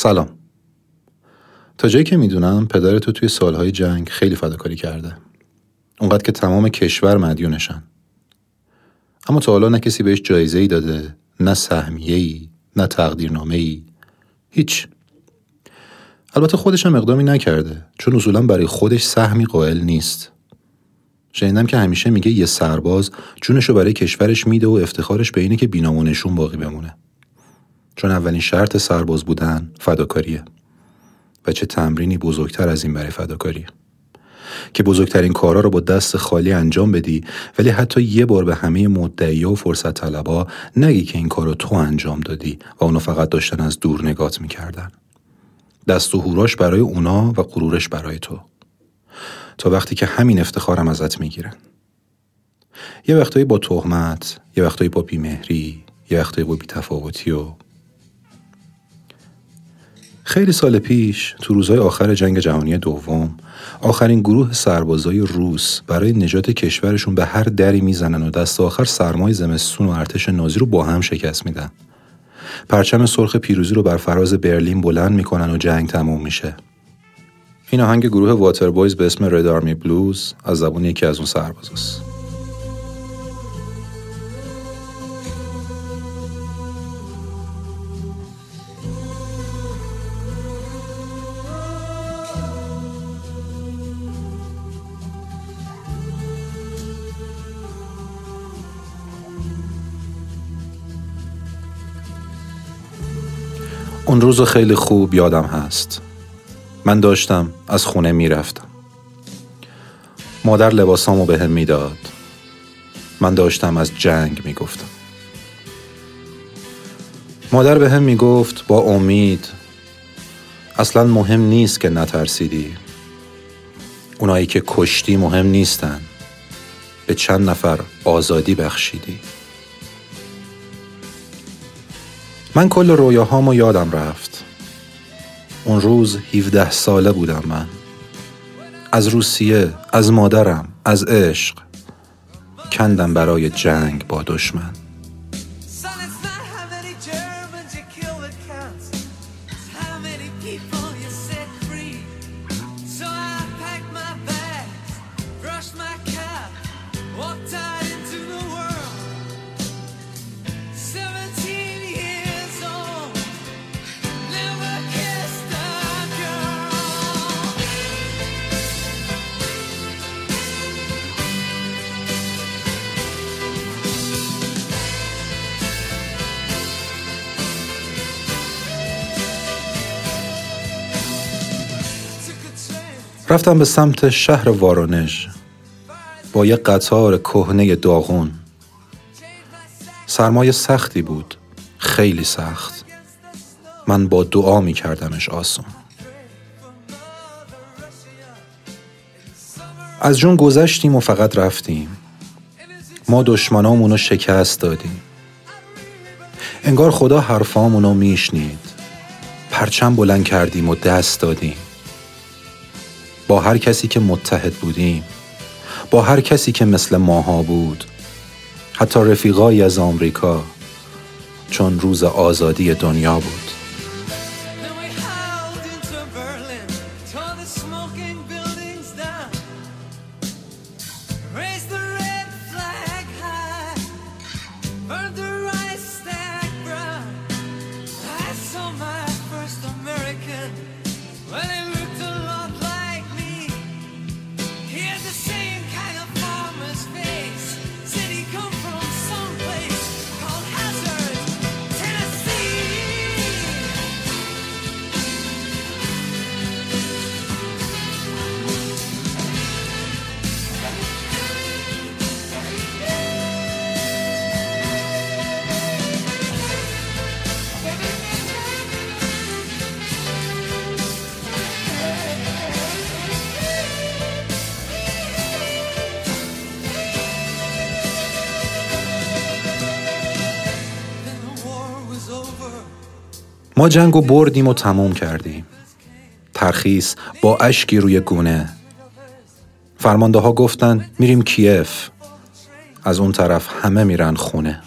سلام. تا جایی که می‌دونم پدر تو توی سالهای جنگ خیلی فداکاری کرده. اونقدر که تمام کشور مدیونشن اما تا حالا نه کسی بهش جایزه ای داده نه سهمیه ای نه تقدیرنامه ای هیچ. البته خودش هم اقدامی نکرده چون اصولا برای خودش سهمی قائل نیست. شنیدم که همیشه میگه یه سرباز جونشو برای کشورش میده و افتخارش به اینه که بینامونشون باقی بمونه. چون اولین شرط سرباز بودن فداکاریه. و چه تمرینی بزرگتر از این برای فداکاری. که بزرگترین کارا رو با دست خالی انجام بدی ولی حتی یه بار به همه مدعی و فرصت طلبا نگی که این کار رو تو انجام دادی و اونو فقط داشتن از دور نگات می‌کردن. دست و هوراش برای اونا و غرورش برای تو. تا وقتی که همین افتخارم ازت می‌گیرن. یه وقتایی با تهمت یه وقتایی با بیمهری یه وقتایی با بیتفاوتی و خیلی سال پیش تو روزهای آخر جنگ جهانی دوم آخرین گروه سربازای روس برای نجات کشورشون به هر دری می‌زنن و دست آخر سرمای زمستون و ارتش نازی رو با هم شکست میدن. پرچم سرخ پیروزی رو بر فراز برلین بلند می‌کنن و جنگ تموم میشه. این آهنگ گروه واتر بویز به اسم رد آرمی بلوز از زبون یکی از اون سربازاست. اون روز خیلی خوب یادم هست. من داشتم از خونه می‌رفتم. مادر لباسامو به هم می‌داد. من داشتم از جنگ می‌گفتم. مادر به هم می‌گفت با امید اصلا مهم نیست که نترسیدی. اونایی که کشتی مهم نیستن. به چند نفر آزادی بخشیدی. من کل رویاهامو یادم رفت. اون روز 17 ساله بودم من. از روسیه از مادرم از عشق. کندم برای جنگ با دشمن. رفتم به سمت شهر وارونژ با یه قطار کهنه داغون. سرمایه سختی بود خیلی سخت. من با دعا می کردمش آسون. از جون گذشتیم و فقط رفتیم. ما دشمنامونو شکست دادیم. انگار خدا حرفامونو میشنید. پرچم بلند کردیم و دست دادیم. با هر کسی که متحد بودیم با هر کسی که مثل ماها بود. حتی رفیقایی از آمریکا چون روز آزادی دنیا بود. ما جنگ و بردیم و تموم کردیم. ترخیص با اشکی روی گونه. فرمانده ها گفتن میریم کیف. از اون طرف همه میرن خونه.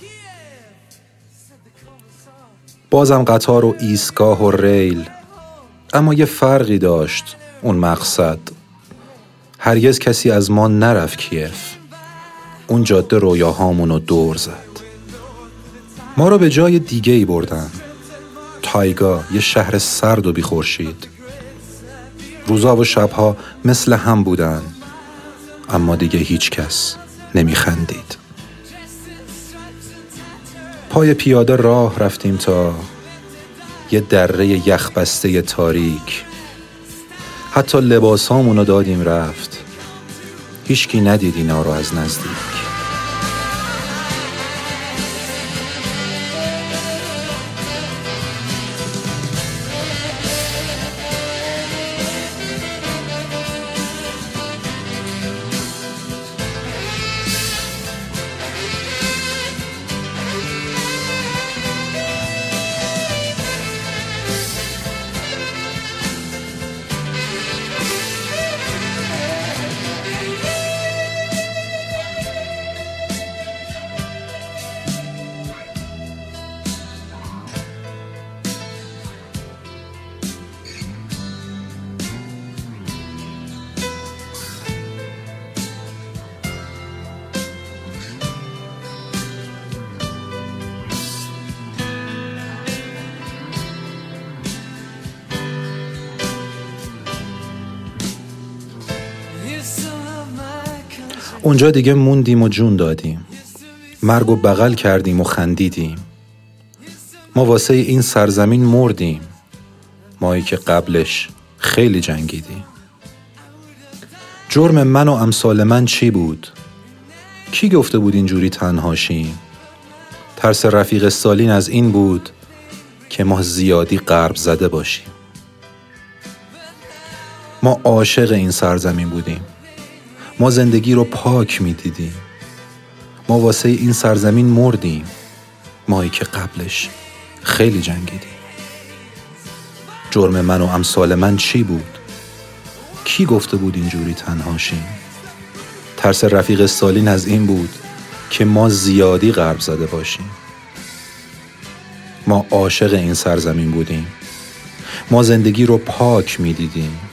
بازم قطار و ایستگاه و ریل. اما یه فرقی داشت اون مقصد. هرگز کسی از ما نرفت کیف. اون جاده رویاهامونو دور زد. ما رو به جای دیگه ای بردن. تایگا یه شهر سرد و بیخورشید. روزا و شبها مثل هم بودن اما دیگه هیچ کس نمیخندید. پای پیاده راه رفتیم تا یه دره یخبسته تاریک. حتی لباسامونو دادیم رفت. هیچکی ندید اینا رو از نزدیک. اونجا دیگه موندیم و جون دادیم. مرگ و بغل کردیم و خندیدیم. ما واسه این سرزمین مردیم. مایی که قبلش خیلی جنگیدیم. جرم من و امثال من چی بود؟ کی گفته بود اینجوری تنهاشیم؟ ترس رفیق سالین از این بود که ما زیادی قرب زده باشیم. ما عاشق این سرزمین بودیم. ما زندگی رو پاک می دیدیم ما واسه این سرزمین مردیم. مایی که قبلش خیلی جنگیدیم. جرم من و امثال من چی بود؟ کی گفته بود اینجوری تنهاشیم؟ ترس رفیق سالین از این بود که ما زیادی غرب زده باشیم. ما عاشق این سرزمین بودیم. ما زندگی رو پاک می دیدیم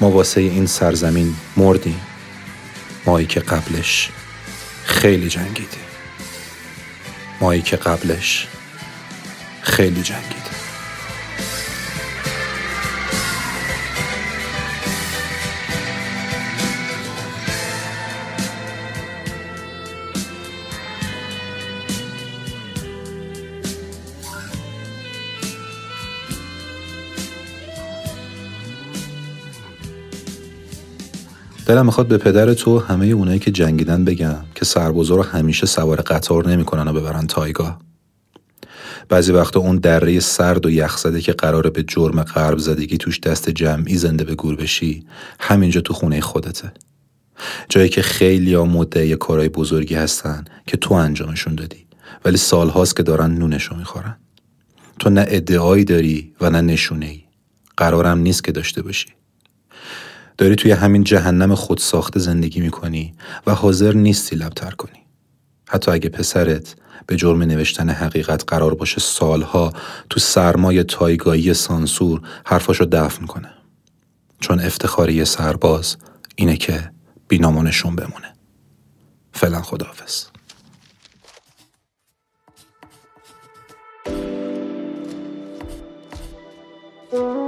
ما واسه این سرزمین مردیم. مایی که قبلش خیلی جنگیدیم. مایی که قبلش خیلی جنگیدیم. دلم می‌خواد به پدر تو همه اونایی که جنگیدن بگم که سربازا رو همیشه سوار قطار نمی‌کنن و ببرن تایگا بعضی وقتا اون دره سرد و یخزده که قراره به جرم غرب زدگی توش دست جمعی زنده به گور بشی همینجا تو خونه خودته. جایی که خیلی ها مدعی کارهای بزرگی هستن که تو انجامشون دادی ولی سالهاست که دارن نونشو می‌خورن. تو نه ادعایی داری و نه نشونه ای قرارم نیست که داشته باشی. داری توی همین جهنم خودساخته زندگی می‌کنی و حاضر نیستی لبتر کنی. حتی اگه پسرت به جرم نوشتن حقیقت قرار باشه سالها تو سرمایه تایگایی سانسور حرفاشو دفن کنه. چون افتخاری سرباز اینه که بینامونشون بمونه. فعلا خداحافظ. thank